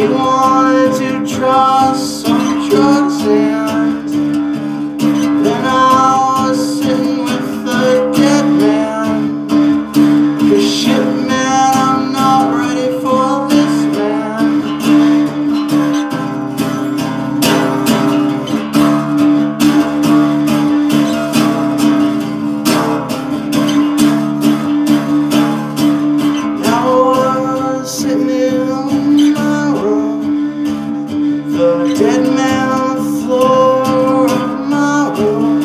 You want. dead man on the floor of my room,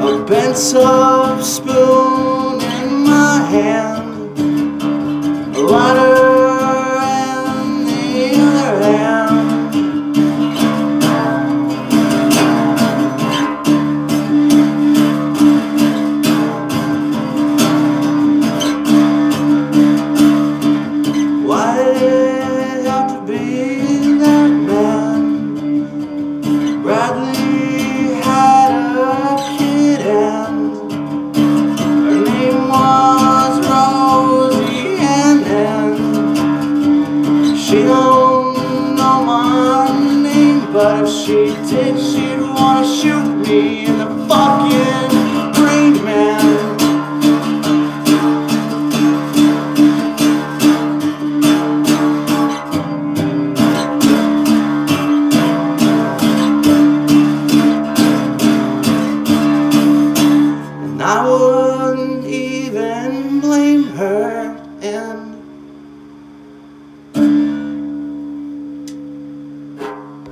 a bent up spoon in my hand, a lot of If she did? She'd wanna shoot me in the fucking